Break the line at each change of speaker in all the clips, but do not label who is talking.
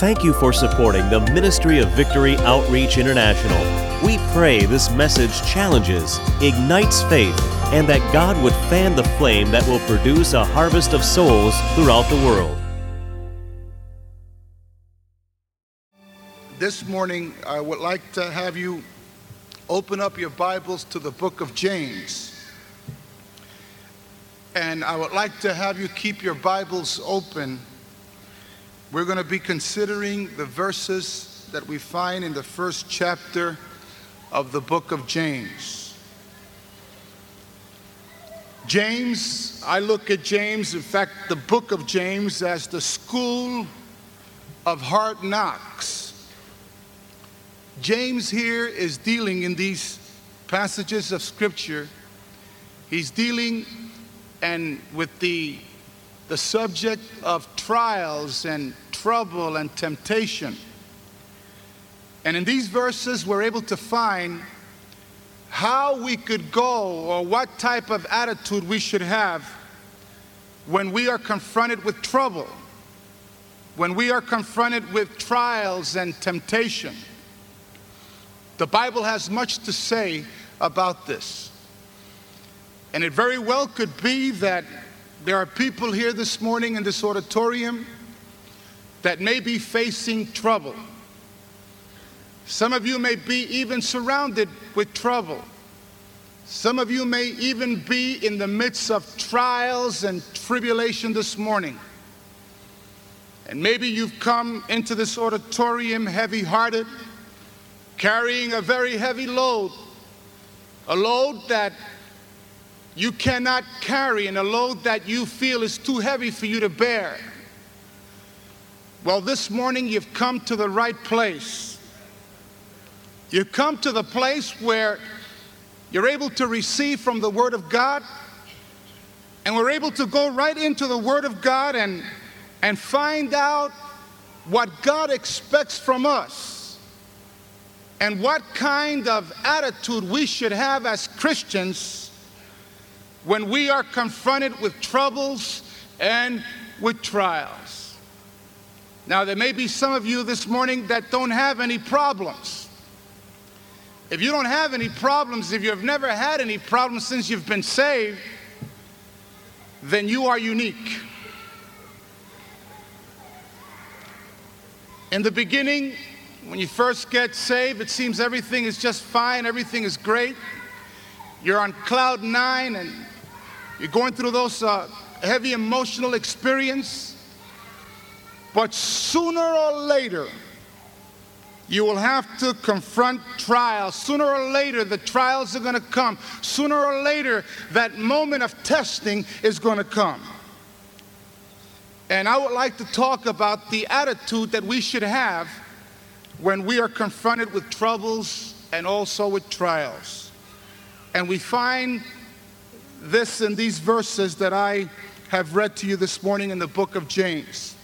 Thank you for supporting the Ministry of Victory Outreach International. We pray this message challenges, ignites faith, and that God would fan the flame that will produce a harvest of souls throughout the world.
This morning, I would like to have you open up your Bibles to the book of James. And I would like to have you keep your Bibles open. We're going to be considering the verses that we find in the first chapter of the book of James. James, I look at James, in fact, the book of James, as the school of hard knocks. James here is dealing in these passages of scripture, he's dealing and with the, the subject of trials and trouble and temptation. And in these verses, we're able to find how we could go or what type of attitude we should have when we are confronted with trouble, when we are confronted with trials and temptation. The Bible has much to say about this. And it very well could be that there are people here this morning in this auditorium that may be facing trouble. Some of you may be even surrounded with trouble. Some of you may even be in the midst of trials and tribulation this morning. And maybe you've come into this auditorium heavy hearted, carrying a very heavy load, a load that you cannot carry and a load that you feel is too heavy for you to bear. Well, this morning you've come to the right place. You've come to the place where you're able to receive from the Word of God, and we're able to go right into the Word of God and, and find out what God expects from us and what kind of attitude we should have as Christians when we are confronted with troubles and with trials. Now, there may be some of you this morning that don't have any problems. If you don't have any problems, if you have never had any problems since you've been saved, then you are unique. In the beginning, when you first get saved, it seems everything is just fine, everything is great. You're on cloud nine and you're going through those uh, heavy emotional experience. But sooner or later, you will have to confront trials. Sooner or later, the trials are going to come. Sooner or later, that moment of testing is going to come. And I would like to talk about the attitude that we should have when we are confronted with troubles and also with trials. And we find this in these verses that I have read to you this morning in the book of James.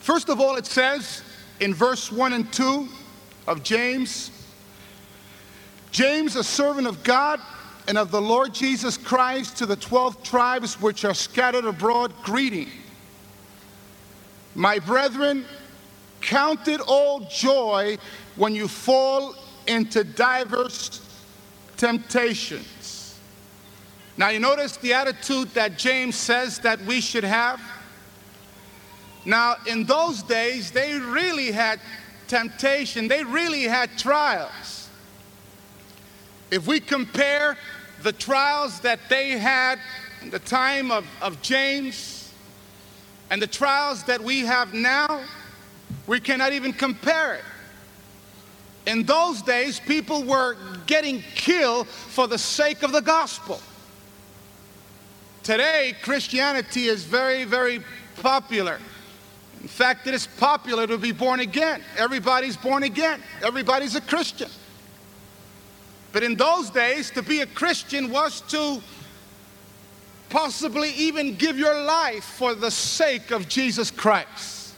First of all, it says in verse 1 and 2 of James James, a servant of God and of the Lord Jesus Christ, to the 12 tribes which are scattered abroad, greeting. My brethren, count it all joy when you fall into diverse temptations now, you notice the attitude that James says that we should have? Now, in those days, they really had temptation, they really had trials. If we compare the trials that they had in the time of, of James and the trials that we have now, we cannot even compare it. In those days, people were getting killed for the sake of the gospel. Today, Christianity is very, very popular. In fact, it is popular to be born again. Everybody's born again, everybody's a Christian. But in those days, to be a Christian was to possibly even give your life for the sake of Jesus Christ.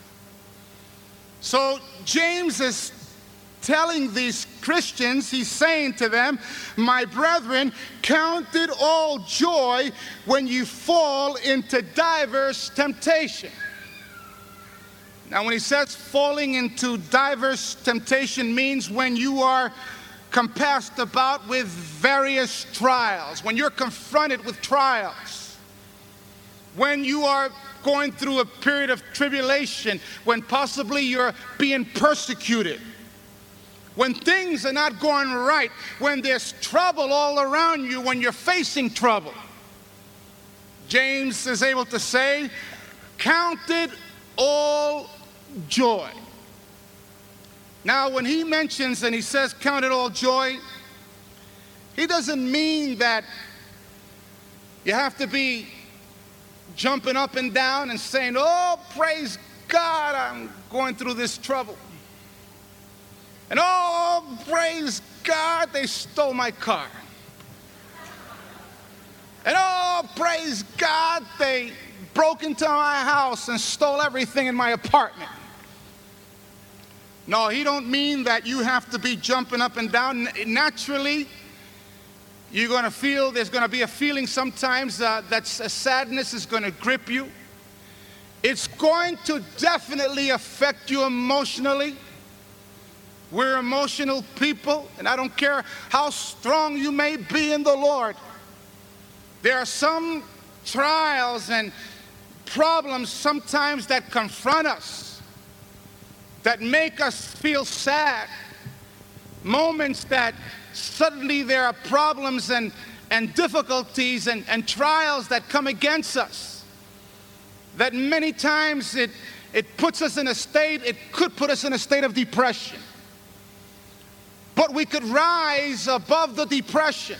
So James is telling these Christians, he's saying to them, My brethren, count it all joy when you fall into diverse temptation. Now, when he says falling into diverse temptation means when you are compassed about with various trials, when you're confronted with trials, when you are going through a period of tribulation, when possibly you're being persecuted, when things are not going right, when there's trouble all around you, when you're facing trouble. James is able to say, Count it all joy. Now, when he mentions and he says, Count it all joy, he doesn't mean that you have to be jumping up and down and saying, Oh, praise God, I'm going through this trouble. And oh, praise God, they stole my car. And oh, praise God, they broke into my house and stole everything in my apartment. No, he don't mean that you have to be jumping up and down. Naturally, you're going to feel there's going to be a feeling sometimes uh, that sadness is going to grip you. It's going to definitely affect you emotionally. We're emotional people, and I don't care how strong you may be in the Lord. There are some trials and problems sometimes that confront us, that make us feel sad, moments that suddenly there are problems and, and difficulties and, and trials that come against us, that many times it, it puts us in a state, it could put us in a state of depression. But we could rise above the depression.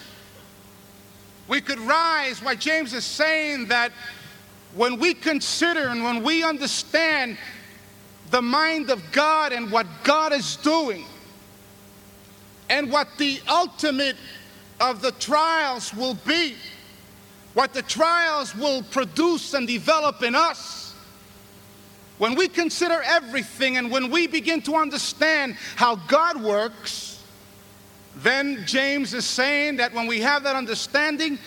We could rise, why James is saying that when we consider and when we understand the mind of God and what God is doing, and what the ultimate of the trials will be, what the trials will produce and develop in us. When we consider everything and when we begin to understand how God works, then James is saying that when we have that understanding,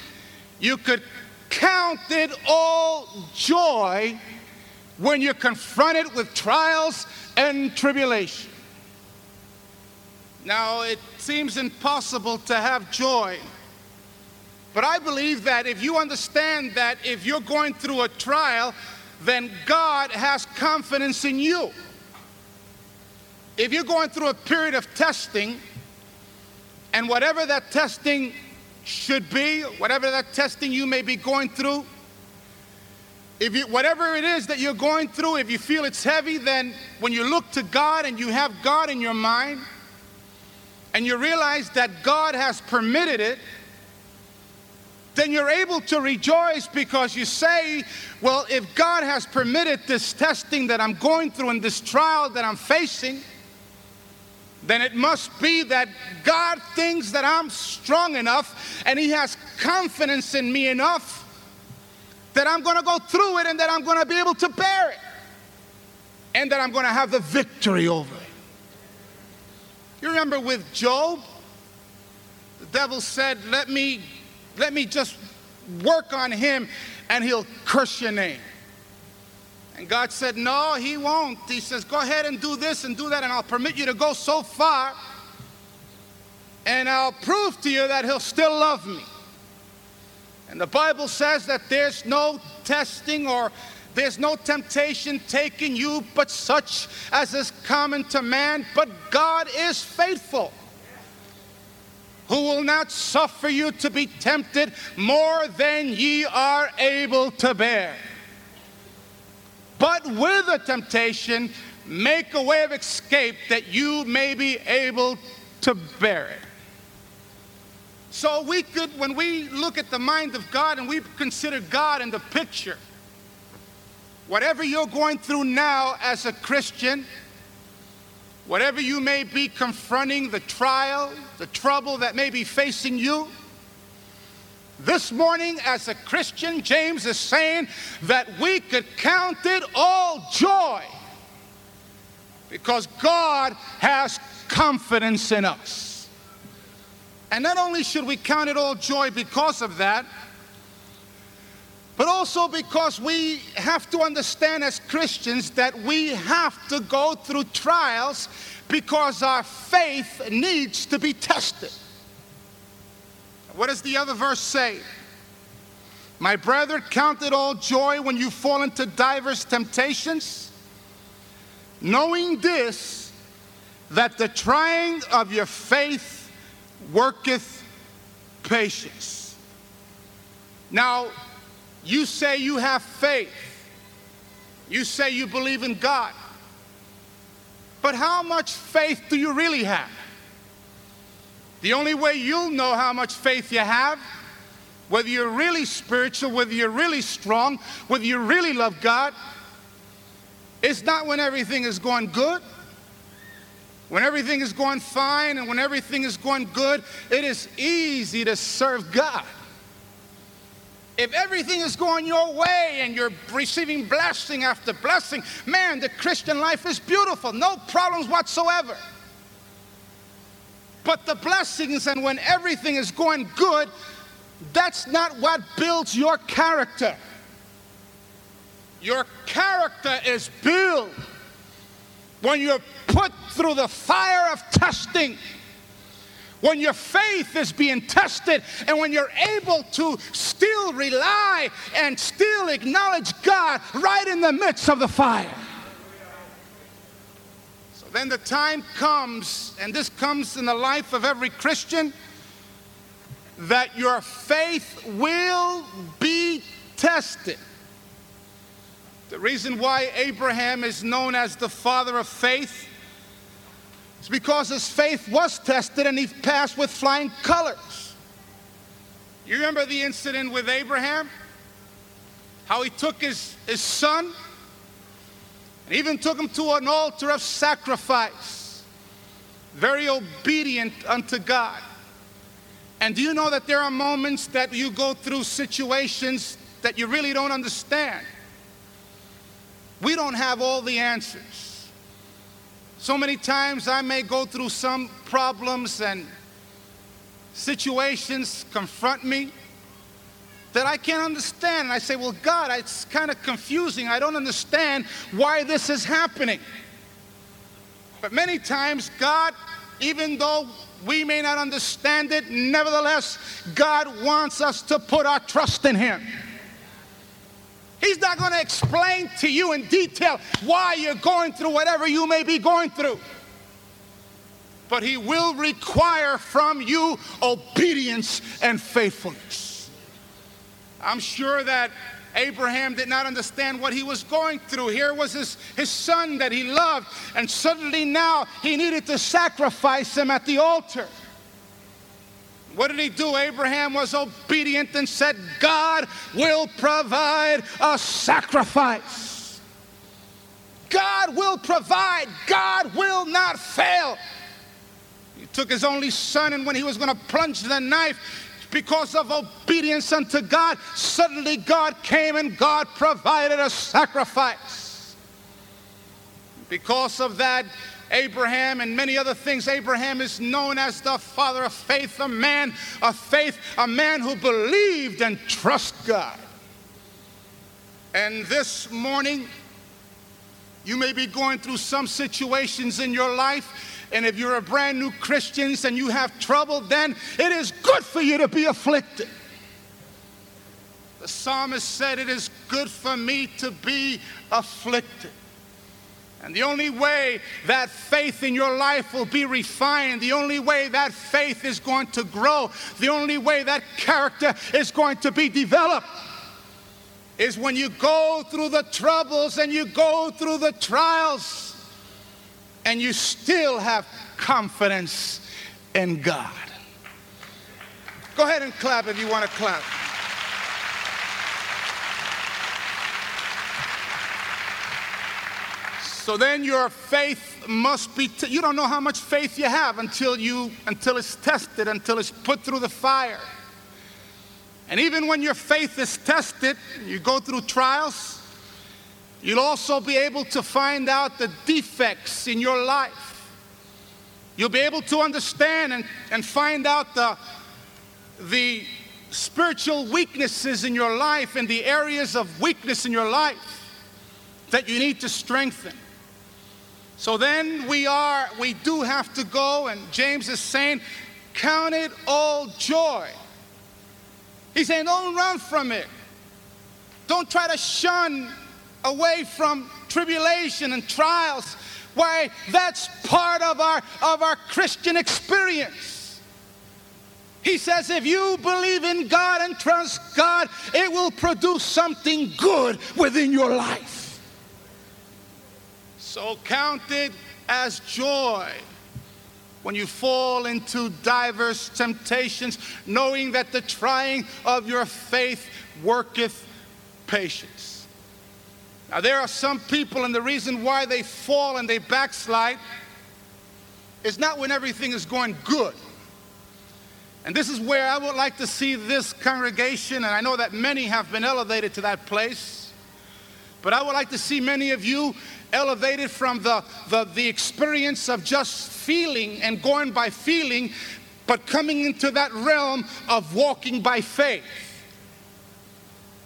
you could count it all joy when you're confronted with trials and tribulation. Now, it seems impossible to have joy. But I believe that if you understand that if you're going through a trial, then God has confidence in you. If you're going through a period of testing, and whatever that testing should be, whatever that testing you may be going through, if you, whatever it is that you're going through, if you feel it's heavy, then when you look to God and you have God in your mind, and you realize that God has permitted it, then you're able to rejoice because you say, Well, if God has permitted this testing that I'm going through and this trial that I'm facing, then it must be that God thinks that I'm strong enough and He has confidence in me enough that I'm going to go through it and that I'm going to be able to bear it and that I'm going to have the victory over it. You remember with Job? The devil said, Let me, let me just work on him and he'll curse your name. And God said, No, he won't. He says, Go ahead and do this and do that, and I'll permit you to go so far, and I'll prove to you that he'll still love me. And the Bible says that there's no testing or there's no temptation taking you but such as is common to man, but God is faithful, who will not suffer you to be tempted more than ye are able to bear. But with the temptation, make a way of escape that you may be able to bear it. So we could, when we look at the mind of God and we consider God in the picture, Whatever you're going through now as a Christian, whatever you may be confronting, the trial, the trouble that may be facing you, this morning, as a Christian, James is saying that we could count it all joy because God has confidence in us. And not only should we count it all joy because of that, but also because we have to understand as Christians that we have to go through trials because our faith needs to be tested. What does the other verse say? My brother, count it all joy when you fall into diverse temptations, knowing this, that the trying of your faith worketh patience. Now, you say you have faith. You say you believe in God. But how much faith do you really have? The only way you'll know how much faith you have, whether you're really spiritual, whether you're really strong, whether you really love God, it's not when everything is going good. When everything is going fine and when everything is going good, it is easy to serve God. If everything is going your way and you're receiving blessing after blessing, man, the Christian life is beautiful, no problems whatsoever. But the blessings and when everything is going good, that's not what builds your character. Your character is built when you're put through the fire of testing, when your faith is being tested, and when you're able to still rely and still acknowledge God right in the midst of the fire. Then the time comes, and this comes in the life of every Christian, that your faith will be tested. The reason why Abraham is known as the father of faith is because his faith was tested and he passed with flying colors. You remember the incident with Abraham? How he took his, his son and even took him to an altar of sacrifice, very obedient unto God. And do you know that there are moments that you go through situations that you really don't understand? We don't have all the answers. So many times I may go through some problems and situations confront me that I can't understand. And I say, Well, God, it's kind of confusing. I don't understand why this is happening. But many times, God, even though we may not understand it, nevertheless, God wants us to put our trust in Him. He's not going to explain to you in detail why you're going through whatever you may be going through. But He will require from you obedience and faithfulness. I'm sure that Abraham did not understand what he was going through. Here was his, his son that he loved, and suddenly now he needed to sacrifice him at the altar. What did he do? Abraham was obedient and said, God will provide a sacrifice. God will provide. God will not fail. He took his only son, and when he was going to plunge the knife, because of obedience unto God, suddenly God came and God provided a sacrifice. Because of that, Abraham and many other things. Abraham is known as the father of faith, a man of faith, a man who believed and trusted God. And this morning, you may be going through some situations in your life. And if you're a brand new Christian and you have trouble, then it is good for you to be afflicted. The psalmist said, It is good for me to be afflicted. And the only way that faith in your life will be refined, the only way that faith is going to grow, the only way that character is going to be developed is when you go through the troubles and you go through the trials and you still have confidence in God. Go ahead and clap if you want to clap. So then your faith must be t- you don't know how much faith you have until you until it's tested, until it's put through the fire. And even when your faith is tested, you go through trials, you'll also be able to find out the defects in your life. You'll be able to understand and, and find out the, the spiritual weaknesses in your life and the areas of weakness in your life that you need to strengthen. So then we are, we do have to go, and James is saying, Count it all joy. He's saying, Don't run from it. Don't try to shun away from tribulation and trials. Why, that's part of our, of our Christian experience. He says, if you believe in God and trust God, it will produce something good within your life. So count it as joy when you fall into diverse temptations, knowing that the trying of your faith worketh patience. Now, there are some people, and the reason why they fall and they backslide is not when everything is going good. And this is where I would like to see this congregation, and I know that many have been elevated to that place, but I would like to see many of you elevated from the, the, the experience of just feeling and going by feeling, but coming into that realm of walking by faith.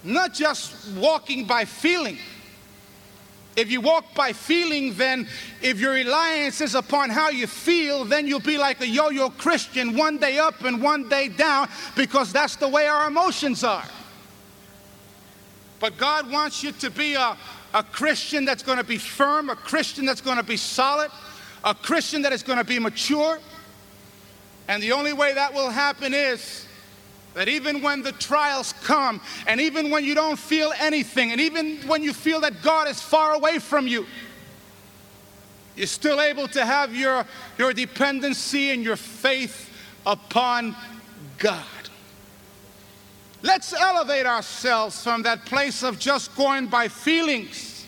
Not just walking by feeling. If you walk by feeling, then if your reliance is upon how you feel, then you'll be like a yo yo Christian, one day up and one day down, because that's the way our emotions are. But God wants you to be a, a Christian that's going to be firm, a Christian that's going to be solid, a Christian that is going to be mature. And the only way that will happen is that even when the trials come, and even when you don't feel anything, and even when you feel that God is far away from you, you're still able to have your, your dependency and your faith upon God. Let's elevate ourselves from that place of just going by feelings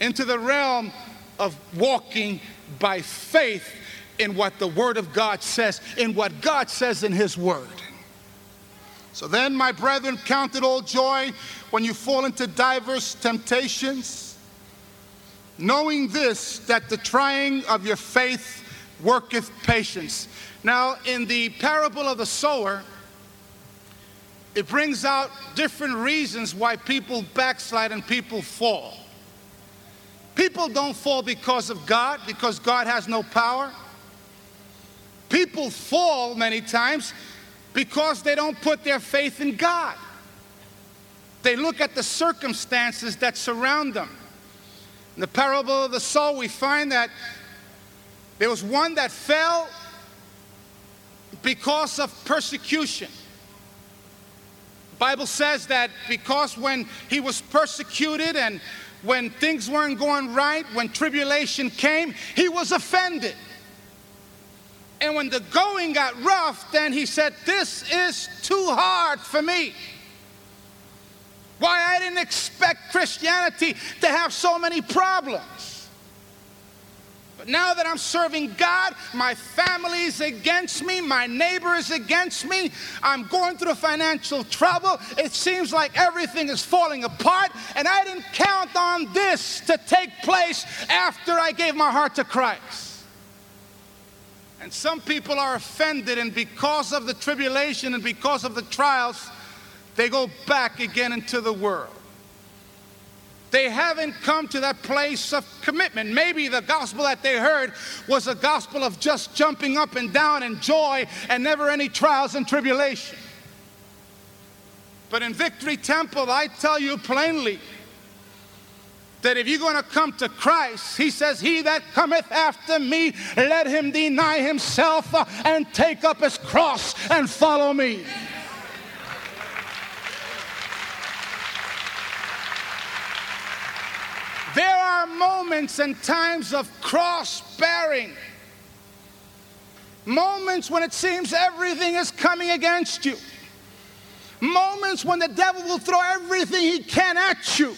into the realm of walking by faith in what the Word of God says, in what God says in His Word. So then, my brethren, count it all joy when you fall into diverse temptations, knowing this, that the trying of your faith worketh patience. Now, in the parable of the sower, it brings out different reasons why people backslide and people fall. People don't fall because of God, because God has no power. People fall many times because they don't put their faith in God. They look at the circumstances that surround them. In the parable of the sower, we find that there was one that fell because of persecution. The Bible says that because when he was persecuted and when things weren't going right, when tribulation came, he was offended. And when the going got rough, then he said, This is too hard for me. Why, I didn't expect Christianity to have so many problems. But now that I'm serving God, my family is against me, my neighbor is against me, I'm going through financial trouble. It seems like everything is falling apart, and I didn't count on this to take place after I gave my heart to Christ. And some people are offended, and because of the tribulation and because of the trials, they go back again into the world. They haven't come to that place of commitment. Maybe the gospel that they heard was a gospel of just jumping up and down and joy and never any trials and tribulation. But in Victory Temple, I tell you plainly that if you're going to come to Christ, He says, He that cometh after me, let him deny himself uh, and take up his cross and follow me. There are moments and times of cross bearing. Moments when it seems everything is coming against you. Moments when the devil will throw everything he can at you.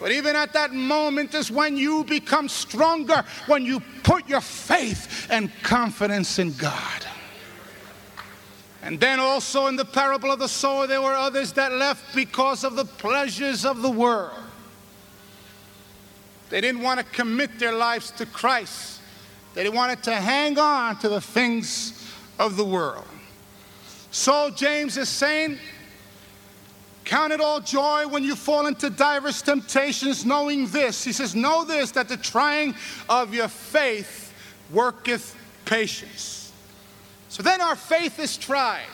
But even at that moment is when you become stronger, when you put your faith and confidence in God. And then also in the parable of the sower, there were others that left because of the pleasures of the world. They didn't want to commit their lives to Christ. They wanted to hang on to the things of the world. So James is saying, Count it all joy when you fall into diverse temptations, knowing this. He says, Know this, that the trying of your faith worketh patience. So then our faith is tried.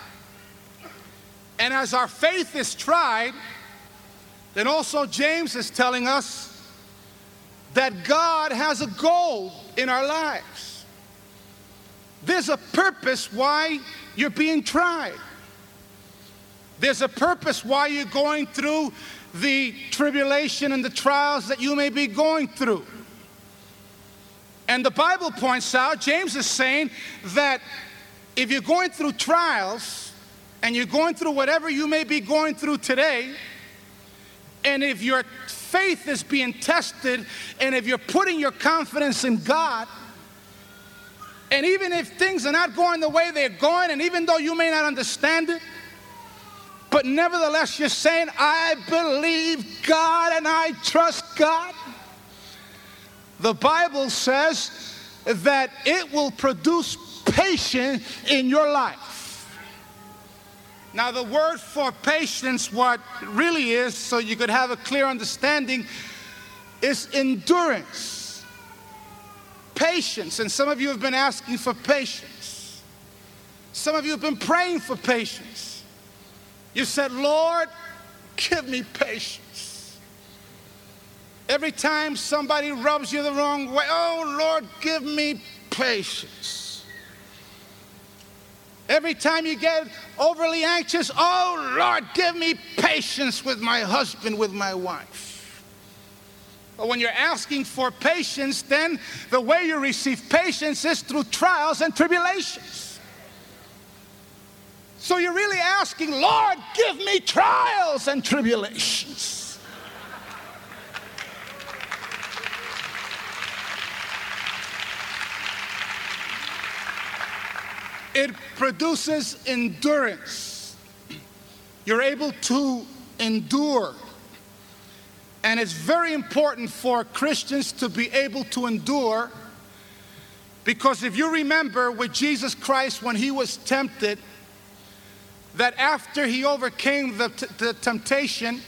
And as our faith is tried, then also James is telling us that God has a goal in our lives. There's a purpose why you're being tried. There's a purpose why you're going through the tribulation and the trials that you may be going through. And the Bible points out, James is saying that if you're going through trials and you're going through whatever you may be going through today, and if your faith is being tested, and if you're putting your confidence in God, and even if things are not going the way they're going, and even though you may not understand it, but nevertheless you're saying, I believe God and I trust God, the Bible says that it will produce patience in your life. Now, the word for patience, what really is, so you could have a clear understanding, is endurance. Patience. And some of you have been asking for patience. Some of you have been praying for patience. You said, Lord, give me patience. Every time somebody rubs you the wrong way, oh Lord, give me patience. Every time you get overly anxious, oh Lord, give me patience with my husband, with my wife. But when you're asking for patience, then the way you receive patience is through trials and tribulations. So you're really asking, Lord, give me trials and tribulations. it produces endurance. You're able to endure. And it's very important for Christians to be able to endure because if you remember with Jesus Christ when he was tempted, that after he overcame the, t- the temptation,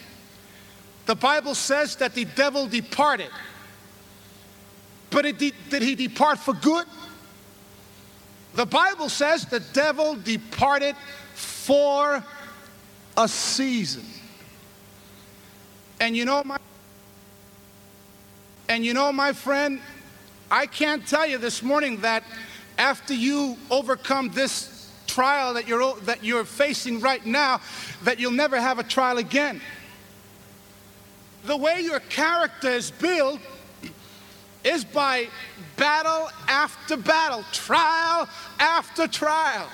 the Bible says that the devil departed. But de- did he depart for good? The Bible says the devil departed for a season. And you know my and you know my friend, I can't tell you this morning that after you overcome this trial that you're that you're facing right now that you'll never have a trial again. The way your character is built is by battle after battle, trial after trial.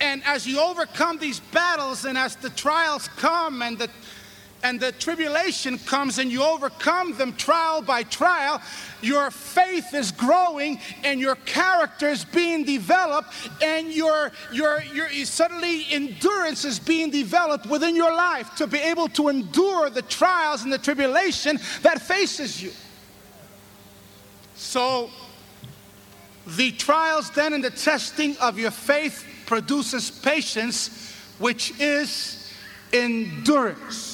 And as you overcome these battles, and as the trials come and the and the tribulation comes and you overcome them trial by trial, your faith is growing and your character is being developed and your, your, your suddenly endurance is being developed within your life to be able to endure the trials and the tribulation that faces you. So, the trials then and the testing of your faith produces patience, which is endurance.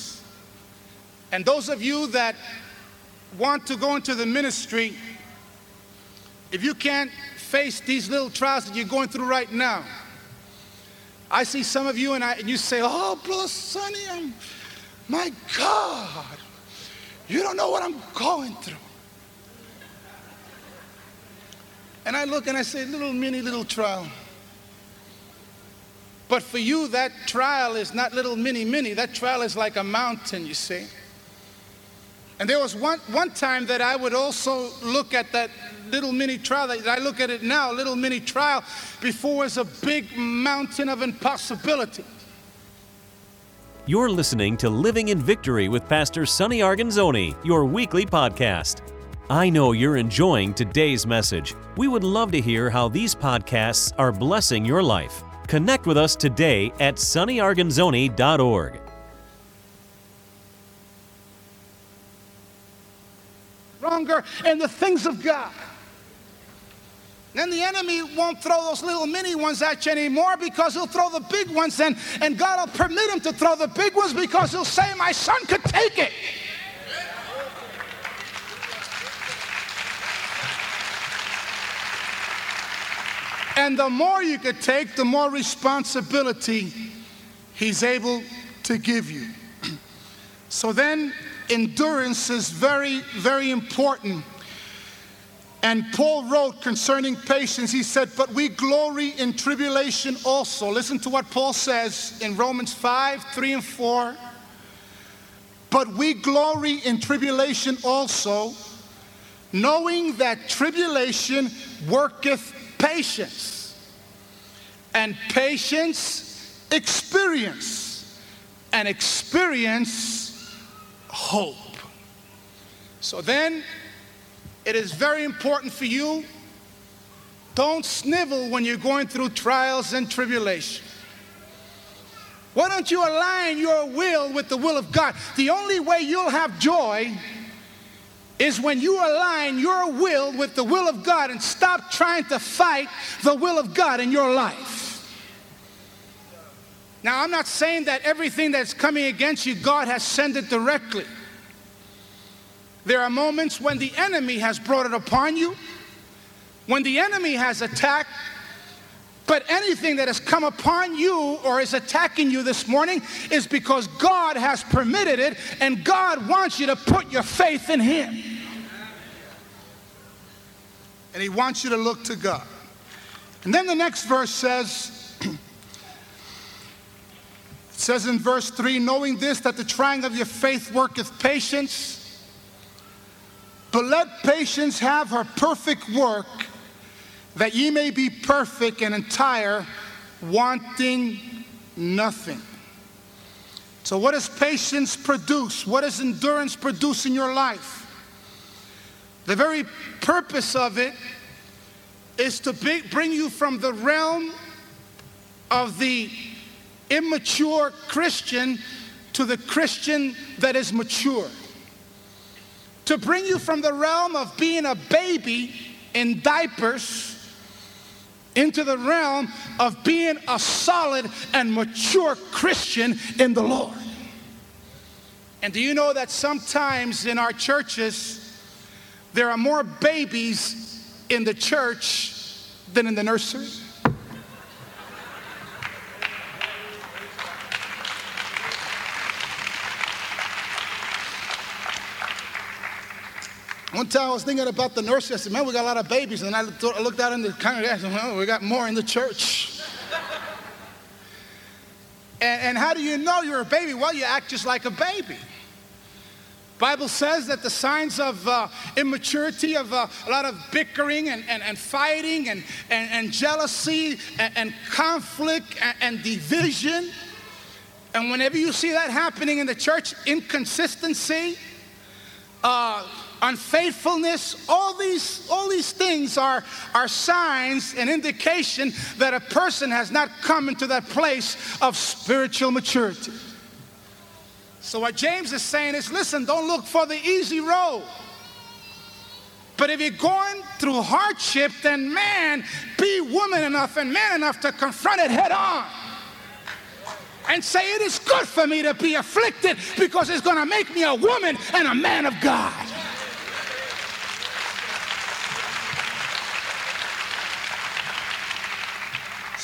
And those of you that want to go into the ministry, if you can't face these little trials that you're going through right now, I see some of you and, I, and you say, Oh, Brother Sonny, I'm, my God, you don't know what I'm going through. And I look and I say, little mini little trial. But for you, that trial is not little mini mini. That trial is like a mountain, you see. And there was one, one time that I would also look at that little mini trial, that I look at it now, little mini trial, before was a big mountain of impossibility.
You're listening to Living in Victory with Pastor Sonny Arguinzoni, your weekly podcast. I know you're enjoying today's message. We would love to hear how these podcasts are blessing your life. Connect with us today at sonnyarguinzoni.org.
Stronger in the things of God. Then the enemy won't throw those little mini ones at you anymore because he'll throw the big ones and, and God will permit him to throw the big ones because he'll say, My son could take it. And the more you could take, the more responsibility he's able to give you. So then, endurance is very, very important. And Paul wrote concerning patience, he said, But we glory in tribulation also. Listen to what Paul says in Romans 5 3 and 4. But we glory in tribulation also, knowing that tribulation worketh patience, and patience, experience, and experience, hope. So then, it is very important for you. Don't snivel when you're going through trials and tribulation. Why don't you align your will with the will of God? The only way you'll have joy is when you align your will with the will of God and stop trying to fight the will of God in your life. Now, I'm not saying that everything that's coming against you, God has sent it directly. There are moments when the enemy has brought it upon you, when the enemy has attacked. But anything that has come upon you or is attacking you this morning is because God has permitted it and God wants you to put your faith in Him. And He wants you to look to God. And then the next verse says, it says in verse 3 knowing this, that the trying of your faith worketh patience. But let patience have her perfect work, that ye may be perfect and entire, wanting nothing. So, what does patience produce? What does endurance produce in your life? The very purpose of it is to be, bring you from the realm of the immature Christian to the Christian that is mature to bring you from the realm of being a baby in diapers into the realm of being a solid and mature Christian in the Lord. And do you know that sometimes in our churches, there are more babies in the church than in the nursery? One time I was thinking about the nursery. I said, man, we got a lot of babies. And I looked out in the congregation, well, we got more in the church. and, and how do you know you're a baby? Well, you act just like a baby. Bible says that the signs of uh, immaturity, of uh, a lot of bickering and, and, and fighting and, and, and jealousy and, and conflict and, and division. And whenever you see that happening in the church, inconsistency, uh, unfaithfulness, all these, all these things are, are signs and indication that a person has not come into that place of spiritual maturity. So, what James is saying is listen, don't look for the easy road. But if you're going through hardship, then man, be woman enough and man enough to confront it head on and say, It is good for me to be afflicted because it's going to make me a woman and a man of God.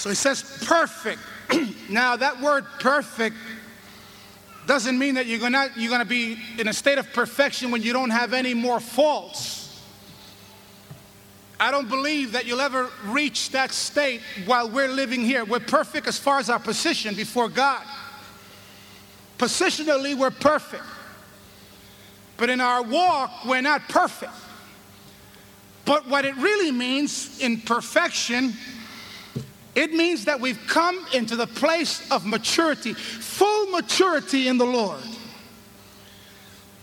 So he says perfect. now, that word perfect doesn't mean that you're gonna, you're gonna be in a state of perfection when you don't have any more faults. I don't believe that you'll ever reach that state while we're living here. We're perfect as far as our position before God. Positionally, we're perfect. But in our walk, we're not perfect. But what it really means in perfection it means that we've come into the place of maturity, full maturity in the Lord.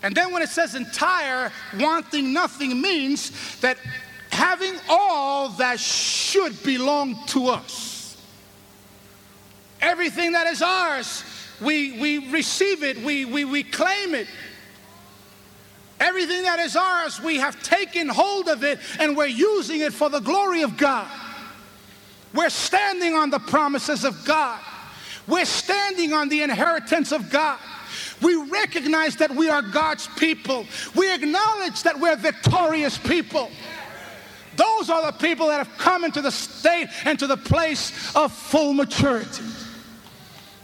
And then when it says entire, wanting nothing means that having all that should belong to us. Everything that is ours, we, we receive it, we, we, we claim it. Everything that is ours, we have taken hold of it and we're using it for the glory of God. We're standing on the promises of God. We're standing on the inheritance of God. We recognize that we are God's people. We acknowledge that we're victorious people. Those are the people that have come into the state and to the place of full maturity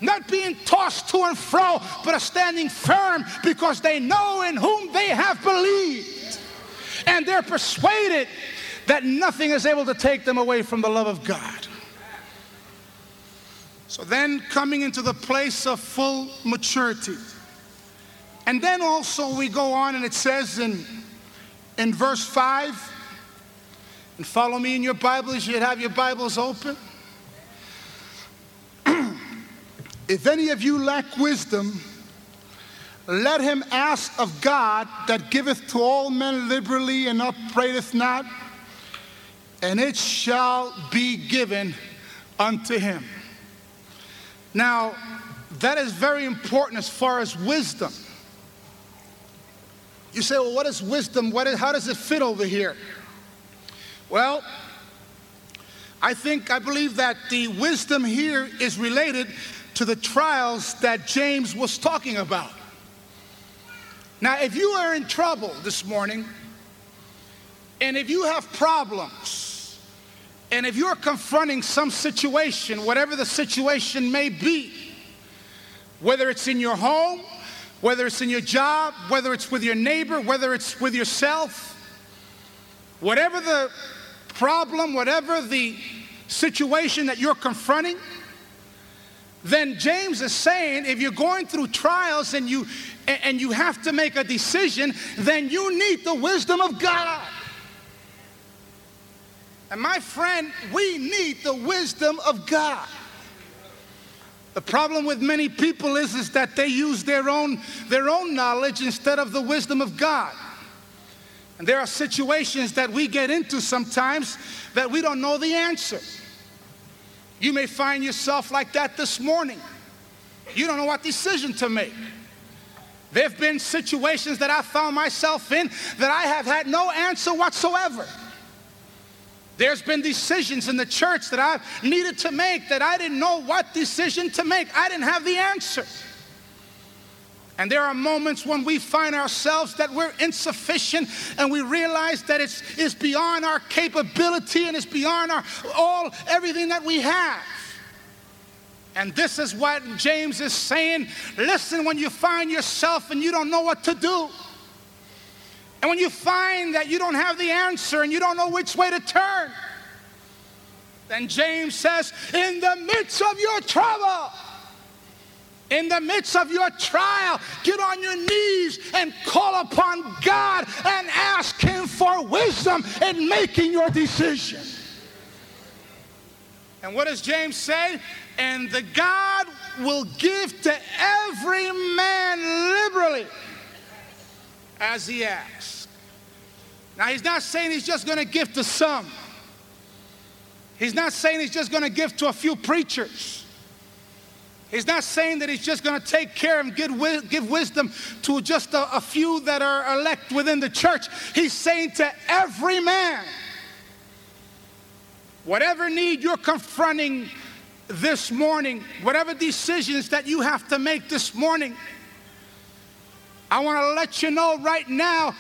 not being tossed to and fro, but are standing firm because they know in whom they have believed. And they're persuaded that nothing is able to take them away from the love of God. So then, coming into the place of full maturity. And then also, we go on and it says in, in verse 5, and follow me in your Bibles, you have your Bibles open. If any of you lack wisdom, let him ask of God that giveth to all men liberally and upbraideth not, and it shall be given unto him. Now, that is very important as far as wisdom. You say, well, what is wisdom? What is, how does it fit over here? Well, I think, I believe that the wisdom here is related to the trials that James was talking about. Now, if you are in trouble this morning, and if you have problems, and if you're confronting some situation, whatever the situation may be, whether it's in your home, whether it's in your job, whether it's with your neighbor, whether it's with yourself, whatever the problem, whatever the situation that you're confronting, then James is saying if you're going through trials and you and you have to make a decision, then you need the wisdom of God. And my friend, we need the wisdom of God. The problem with many people is, is that they use their own, their own knowledge instead of the wisdom of God. And there are situations that we get into sometimes that we don't know the answer. You may find yourself like that this morning. You don't know what decision to make. There have been situations that I found myself in that I have had no answer whatsoever. There's been decisions in the church that I've needed to make that I didn't know what decision to make. I didn't have the answer. And there are moments when we find ourselves that we're insufficient and we realize that it's, it's beyond our capability and it's beyond our all everything that we have. And this is what James is saying. Listen, when you find yourself and you don't know what to do, and when you find that you don't have the answer and you don't know which way to turn, then James says, in the midst of your trouble, in the midst of your trial, get on your knees and call upon God and ask Him for wisdom in making your decision. And what does James say? And the God will give to every man liberally as he asks. Now, he's not saying he's just going to give to some. He's not saying he's just going to give to a few preachers. He's not saying that he's just going to take care and give, give wisdom to just a, a few that are elect within the church. He's saying to every man, whatever need you're confronting this morning, whatever decisions that you have to make this morning, I want to let you know right now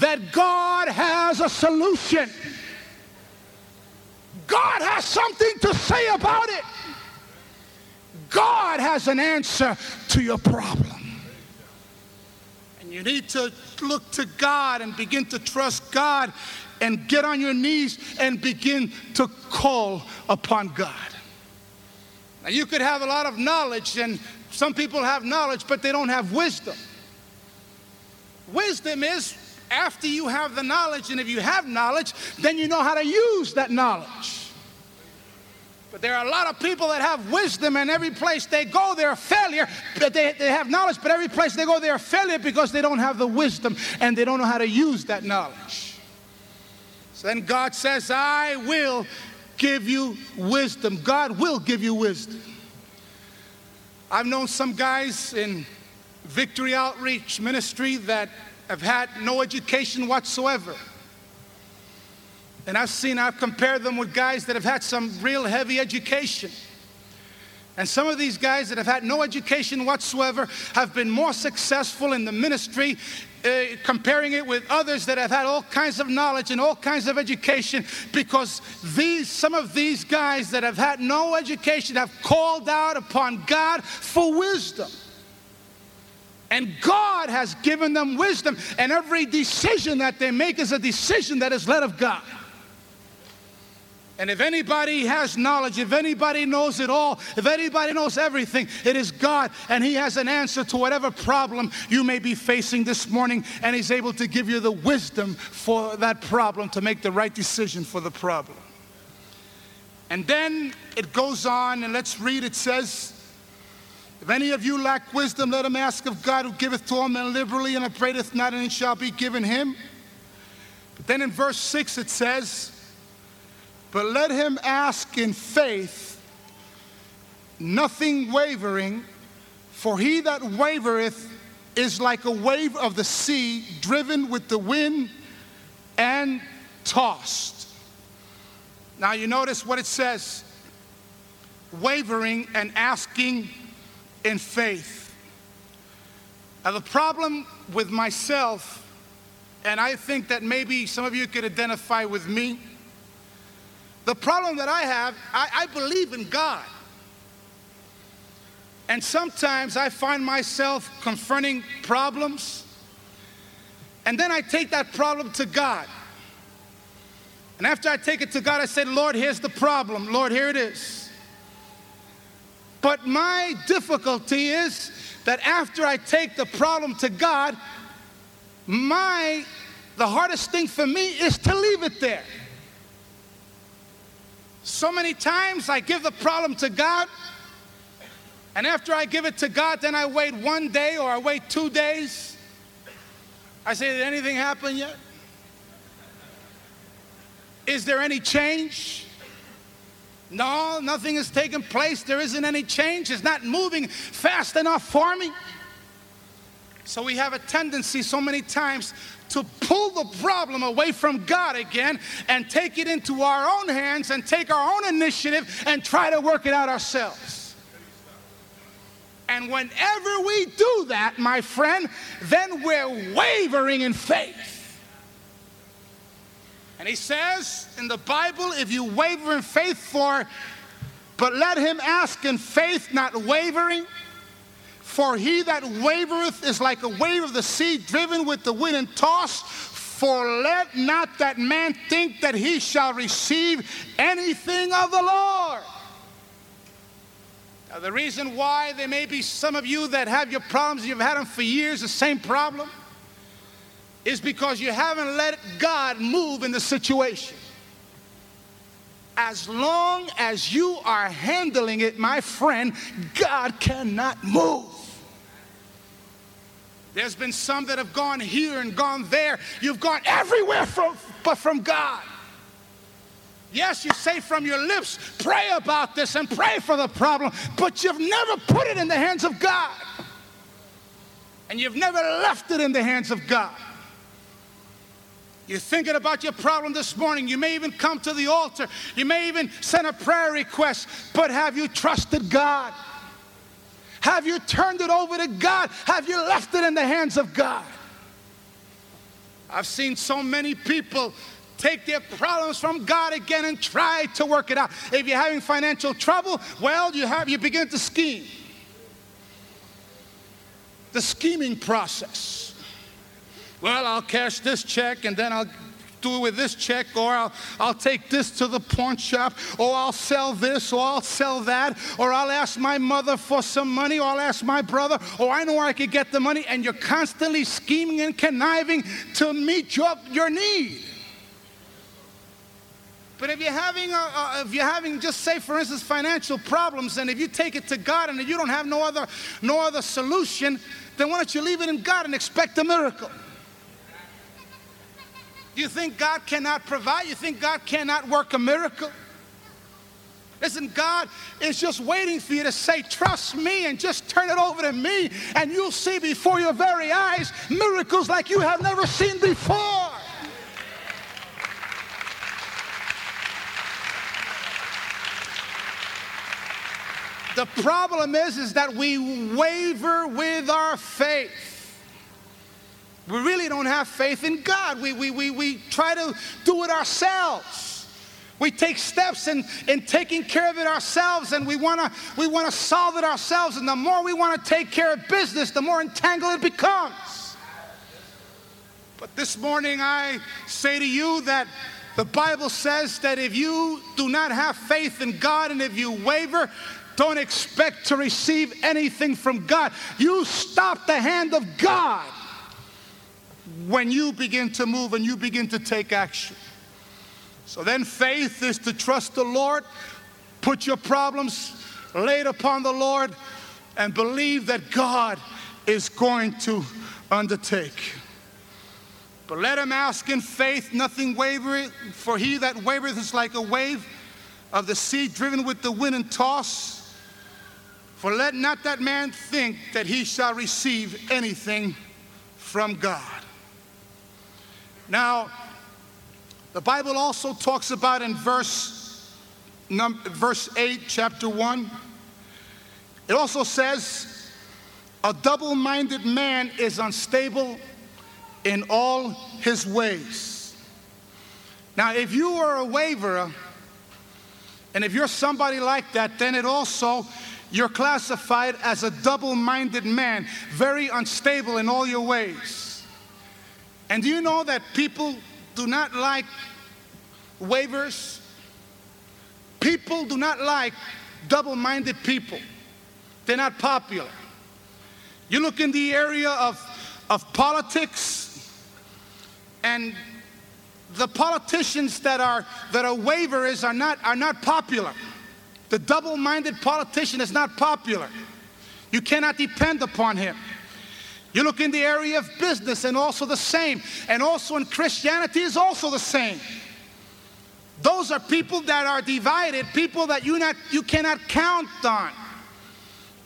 that God has a solution. God has something to say about it. God has an answer to your problem. And you need to look to God and begin to trust God and get on your knees and begin to call upon God. Now, you could have a lot of knowledge, and some people have knowledge, but they don't have wisdom. Wisdom is after you have the knowledge, and if you have knowledge, then you know how to use that knowledge. But there are a lot of people that have wisdom, and every place they go, they're a failure. But They, they have knowledge, but every place they go, they're a failure because they don't have the wisdom and they don't know how to use that knowledge. So then God says, I will give you wisdom. God will give you wisdom. I've known some guys in Victory Outreach Ministry that have had no education whatsoever. And I've seen, I've compared them with guys that have had some real heavy education. And some of these guys that have had no education whatsoever have been more successful in the ministry, uh, comparing it with others that have had all kinds of knowledge and all kinds of education, because these, some of these guys that have had no education have called out upon God for wisdom. And God has given them wisdom, and every decision that they make is a decision that is led of God. And if anybody has knowledge, if anybody knows it all, if anybody knows everything, it is God. And He has an answer to whatever problem you may be facing this morning. And He's able to give you the wisdom for that problem to make the right decision for the problem. And then it goes on, and let's read it says, If any of you lack wisdom, let him ask of God who giveth to all men liberally and upbraideth not, and it shall be given him. But then in verse 6 it says, but let him ask in faith, nothing wavering, for he that wavereth is like a wave of the sea, driven with the wind and tossed. Now you notice what it says wavering and asking in faith. Now, the problem with myself, and I think that maybe some of you could identify with me the problem that I have, I, I believe in God. And sometimes I find myself confronting problems, and then I take that problem to God. And after I take it to God, I say, Lord, here's the problem. Lord, here it is. But my difficulty is that after I take the problem to God, my the hardest thing for me is to leave it there. So many times I give the problem to God, and after I give it to God, then I wait one day or I wait two days. I say, Did anything happen yet? Is there any change? No, nothing has taken place. There isn't any change. It's not moving fast enough for me. So we have a tendency so many times to pull the problem away from God again and take it into our own hands and take our own initiative and try to work it out ourselves. And whenever we do that, my friend, then we're wavering in faith. And he says in the Bible, if you waver in faith for, but let him ask in faith, not wavering. For he that wavereth is like a wave of the sea driven with the wind and tossed. For let not that man think that he shall receive anything of the Lord. Now, the reason why there may be some of you that have your problems, you've had them for years, the same problem, is because you haven't let God move in the situation. As long as you are handling it, my friend, God cannot move. There's been some that have gone here and gone there. You've gone everywhere from, but from God. Yes, you say from your lips, pray about this and pray for the problem, but you've never put it in the hands of God. And you've never left it in the hands of God. You're thinking about your problem this morning. You may even come to the altar. You may even send a prayer request, but have you trusted God? Have you turned it over to God? Have you left it in the hands of God? I've seen so many people take their problems from God again and try to work it out. If you're having financial trouble, well, you have you begin to scheme. The scheming process. Well, I'll cash this check and then I'll do it with this check, or I'll, I'll take this to the pawn shop, or I'll sell this, or I'll sell that, or I'll ask my mother for some money, or I'll ask my brother, or I know where I could get the money, and you're constantly scheming and conniving to meet your, your need. But if you're having, a, a, if you're having, just say, for instance, financial problems, and if you take it to God and you don't have no other, no other solution, then why don't you leave it in God and expect a miracle? You think God cannot provide? You think God cannot work a miracle? Listen, God is just waiting for you to say, Trust me, and just turn it over to me, and you'll see before your very eyes miracles like you have never seen before. The problem is, is that we waver with our faith. We really don't have faith in God. We, we, we, we try to do it ourselves. We take steps in, in taking care of it ourselves and we want to we wanna solve it ourselves. And the more we want to take care of business, the more entangled it becomes. But this morning I say to you that the Bible says that if you do not have faith in God and if you waver, don't expect to receive anything from God. You stop the hand of God when you begin to move and you begin to take action. So then, faith is to trust the Lord, put your problems laid upon the Lord, and believe that God is going to undertake. But let him ask in faith, nothing wavering, for he that wavereth is like a wave of the sea driven with the wind and tossed. For let not that man think that he shall receive anything from God. Now, the Bible also talks about in verse, num, verse 8, chapter 1, it also says, A double minded man is unstable in all his ways. Now, if you are a waverer, and if you're somebody like that, then it also you're classified as a double minded man, very unstable in all your ways. And do you know that people do not like waivers? People do not like double minded people, they're not popular. You look in the area of, of politics, and the politicians that are, that are waverers are not, are not popular. The double minded politician is not popular. You cannot depend upon him. You look in the area of business and also the same. And also in Christianity is also the same. Those are people that are divided, people that you, not, you cannot count on,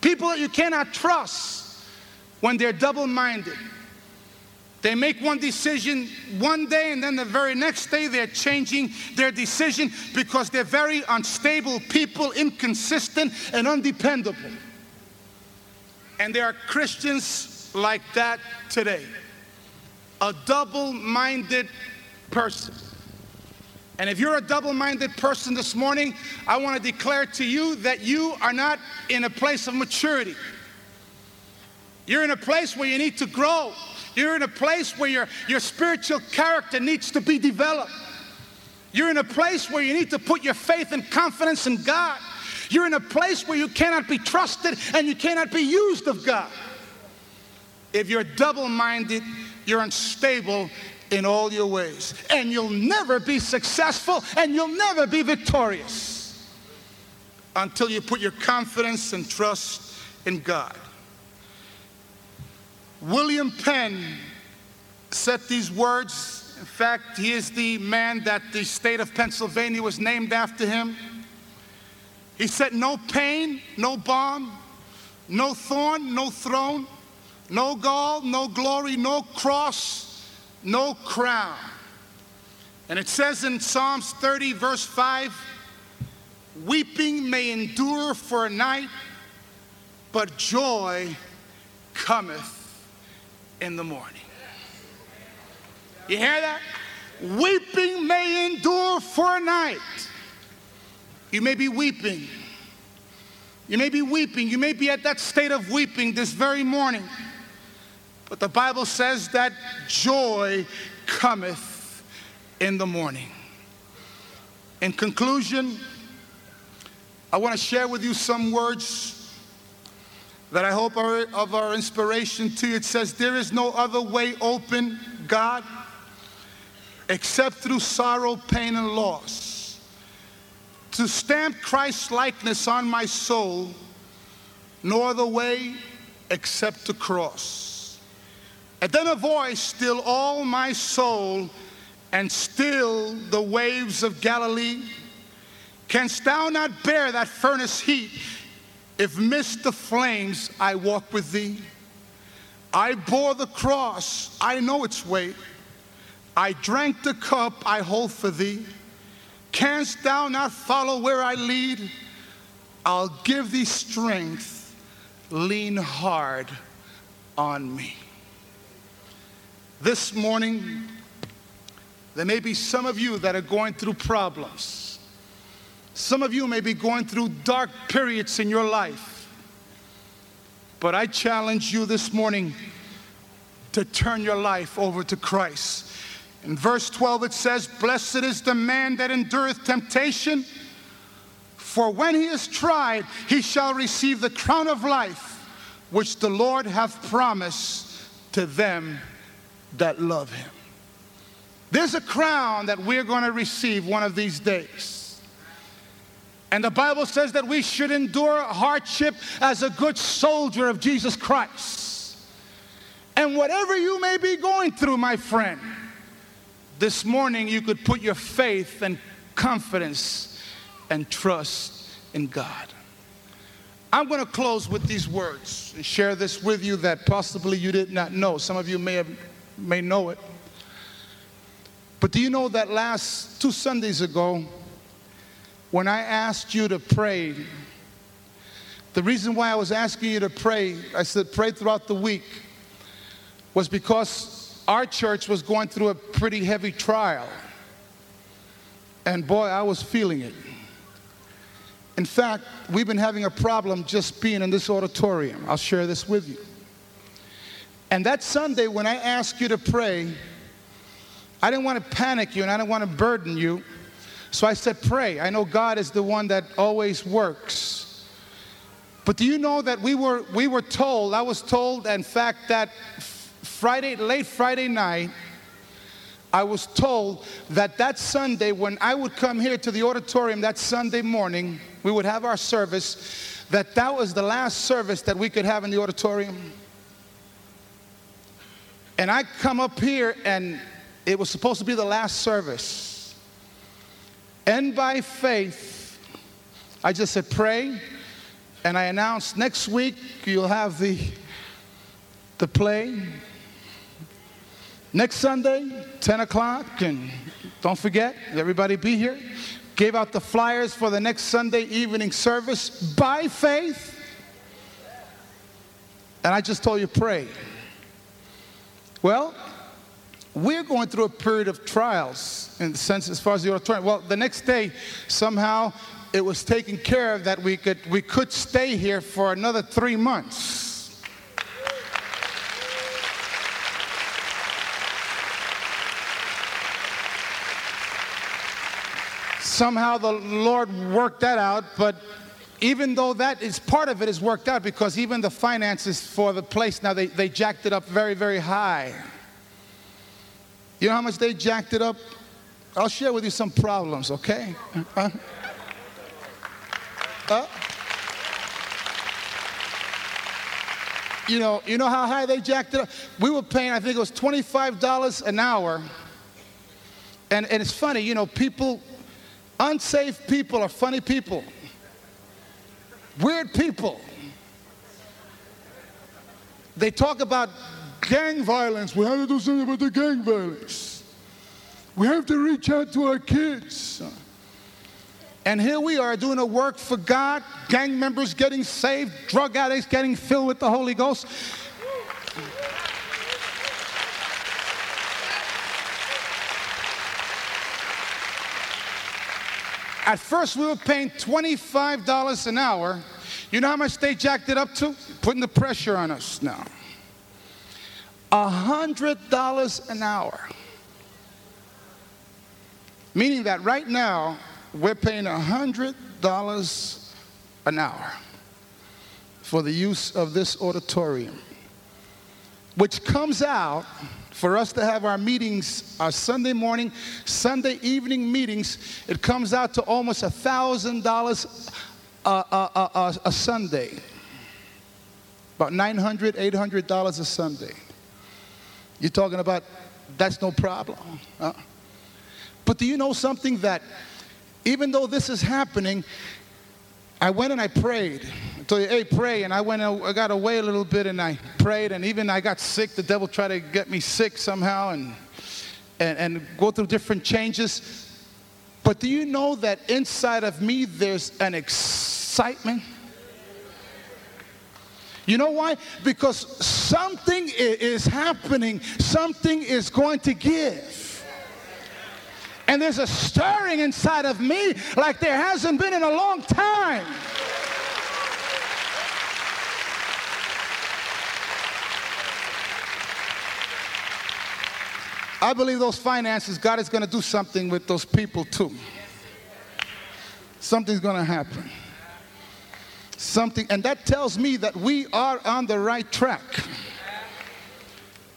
people that you cannot trust when they're double minded. They make one decision one day, and then the very next day they're changing their decision because they're very unstable people, inconsistent, and undependable. And there are Christians like that today. A double minded person. And if you're a double minded person this morning, I want to declare to you that you are not in a place of maturity. You're in a place where you need to grow. You're in a place where your, your spiritual character needs to be developed. You're in a place where you need to put your faith and confidence in God. You're in a place where you cannot be trusted and you cannot be used of God. If you're double minded, you're unstable in all your ways. And you'll never be successful and you'll never be victorious until you put your confidence and trust in God. William Penn said these words. In fact, he is the man that the state of Pennsylvania was named after him. He said, No pain, no balm, no thorn, no throne, no gall, no glory, no cross, no crown. And it says in Psalms 30, verse 5 Weeping may endure for a night, but joy cometh in the morning. You hear that? Weeping may endure for a night. You may be weeping. You may be weeping. You may be at that state of weeping this very morning. But the Bible says that joy cometh in the morning. In conclusion, I want to share with you some words that I hope are of our inspiration to you. It says, There is no other way open, God, except through sorrow, pain, and loss. To stamp Christ's likeness on my soul, no other way except the cross. And then a voice still all my soul and still the waves of Galilee Canst thou not bear that furnace heat? If midst the flames I walk with thee, I bore the cross, I know its weight. I drank the cup I hold for thee. Canst thou not follow where I lead? I'll give thee strength, lean hard on me. This morning, there may be some of you that are going through problems. Some of you may be going through dark periods in your life. But I challenge you this morning to turn your life over to Christ. In verse 12, it says, Blessed is the man that endureth temptation, for when he is tried, he shall receive the crown of life, which the Lord hath promised to them that love him. There's a crown that we're going to receive one of these days. And the Bible says that we should endure hardship as a good soldier of Jesus Christ. And whatever you may be going through, my friend, this morning you could put your faith and confidence and trust in God. I'm going to close with these words and share this with you that possibly you did not know. Some of you may have may know it. But do you know that last two Sundays ago, when I asked you to pray, the reason why I was asking you to pray, I said pray throughout the week, was because our church was going through a pretty heavy trial. And boy, I was feeling it. In fact, we've been having a problem just being in this auditorium. I'll share this with you. And that Sunday, when I asked you to pray, I didn't want to panic you and I didn't want to burden you. So I said, Pray. I know God is the one that always works. But do you know that we were, we were told, I was told, in fact, that Friday, late Friday night, I was told that that Sunday, when I would come here to the auditorium that Sunday morning, we would have our service, that that was the last service that we could have in the auditorium. And I come up here, and it was supposed to be the last service. And by faith, I just said, pray. And I announced next week you'll have the, the play. Next Sunday, 10 o'clock. And don't forget, everybody be here. Gave out the flyers for the next Sunday evening service by faith. And I just told you, pray. Well, we're going through a period of trials in the sense as far as the auditorium. Well, the next day, somehow it was taken care of that we could, we could stay here for another three months. Somehow the Lord worked that out, but even though that is part of it is worked out because even the finances for the place now they, they jacked it up very very high. You know how much they jacked it up? I'll share with you some problems okay? Uh, uh, you know you know how high they jacked it up? We were paying i think it was $25 an hour. And, and it's funny you know people unsafe people are funny people weird people. They talk about gang violence. We have to do something about the gang violence. We have to reach out to our kids. And here we are doing a work for God, gang members getting saved, drug addicts getting filled with the Holy Ghost. At first, we were paying $25 an hour. You know how much they jacked it up to? Putting the pressure on us now. $100 an hour. Meaning that right now, we're paying $100 an hour for the use of this auditorium, which comes out for us to have our meetings, our Sunday morning, Sunday evening meetings, it comes out to almost a thousand dollars a Sunday. About $900, 800 dollars a Sunday. You're talking about that's no problem. Huh? But do you know something that even though this is happening, I went and I prayed. You, hey, pray. And I went I got away a little bit and I prayed. And even I got sick. The devil tried to get me sick somehow and, and, and go through different changes. But do you know that inside of me there's an excitement? You know why? Because something is happening, something is going to give. And there's a stirring inside of me like there hasn't been in a long time. I believe those finances, God is going to do something with those people too. Something's going to happen. Something, and that tells me that we are on the right track.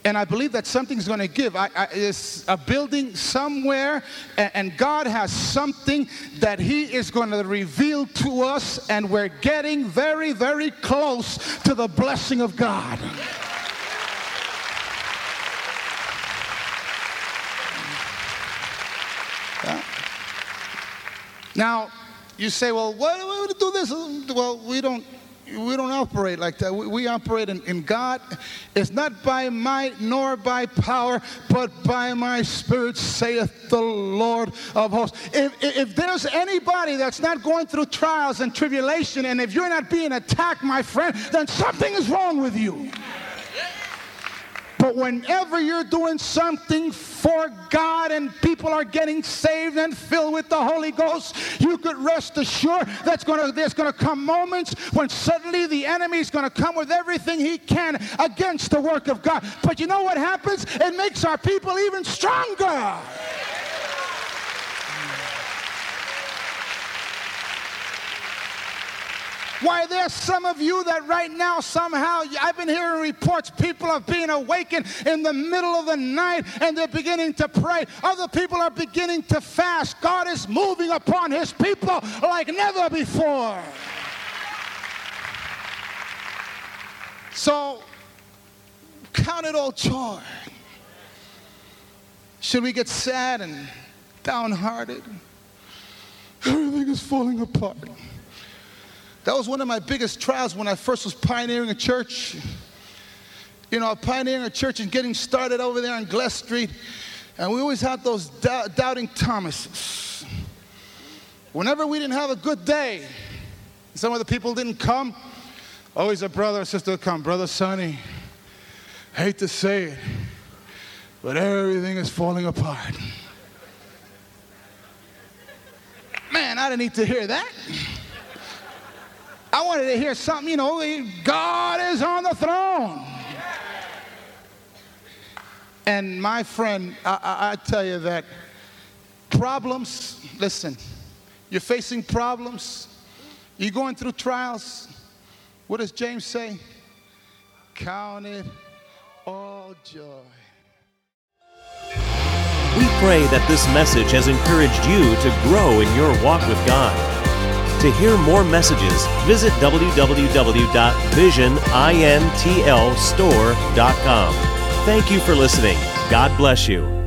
And I believe that something's going to give. I, I, it's a building somewhere, and, and God has something that He is going to reveal to us, and we're getting very, very close to the blessing of God. Now, you say, well, why do we do this? Well, we don't we don't operate like that. We, we operate in, in, God. It's not by might nor by power, but by my spirit, saith the Lord of hosts. If, if there's anybody that's not going through trials and tribulation, and if you're not being attacked, my friend, then something is wrong with you. But whenever you're doing something for God and people are getting saved and filled with the Holy Ghost, you could rest assured that's gonna, there's going to come moments when suddenly the enemy is going to come with everything he can against the work of God. But you know what happens? It makes our people even stronger. Why, there's some of you that right now somehow, I've been hearing reports, people are being awakened in the middle of the night and they're beginning to pray. Other people are beginning to fast. God is moving upon his people like never before. So, count it all joy. Should we get sad and downhearted? Everything is falling apart. That was one of my biggest trials when I first was pioneering a church. You know, pioneering a church and getting started over there on Gless Street. And we always had those doubting Thomases. Whenever we didn't have a good day, some of the people didn't come, always a brother or sister would come. Brother Sonny, hate to say it, but everything is falling apart. Man, I didn't need to hear that. I wanted to hear something, you know, God is on the throne. And my friend, I, I, I tell you that problems, listen, you're facing problems, you're going through trials. What does James say? Count it all joy.
We pray that this message has encouraged you to grow in your walk with God. To hear more messages, visit www.visionintlstore.com. Thank you for listening. God bless you.